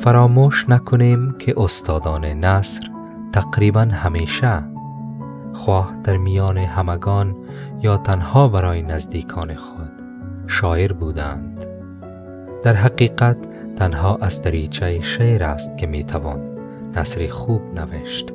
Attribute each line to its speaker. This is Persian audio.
Speaker 1: فراموش نکنیم که استادان نصر تقریبا همیشه خواه در میان همگان یا تنها برای نزدیکان خود شاعر بودند. در حقیقت تنها از دریچه شعر است که می‌توان نصری خوب نوشت.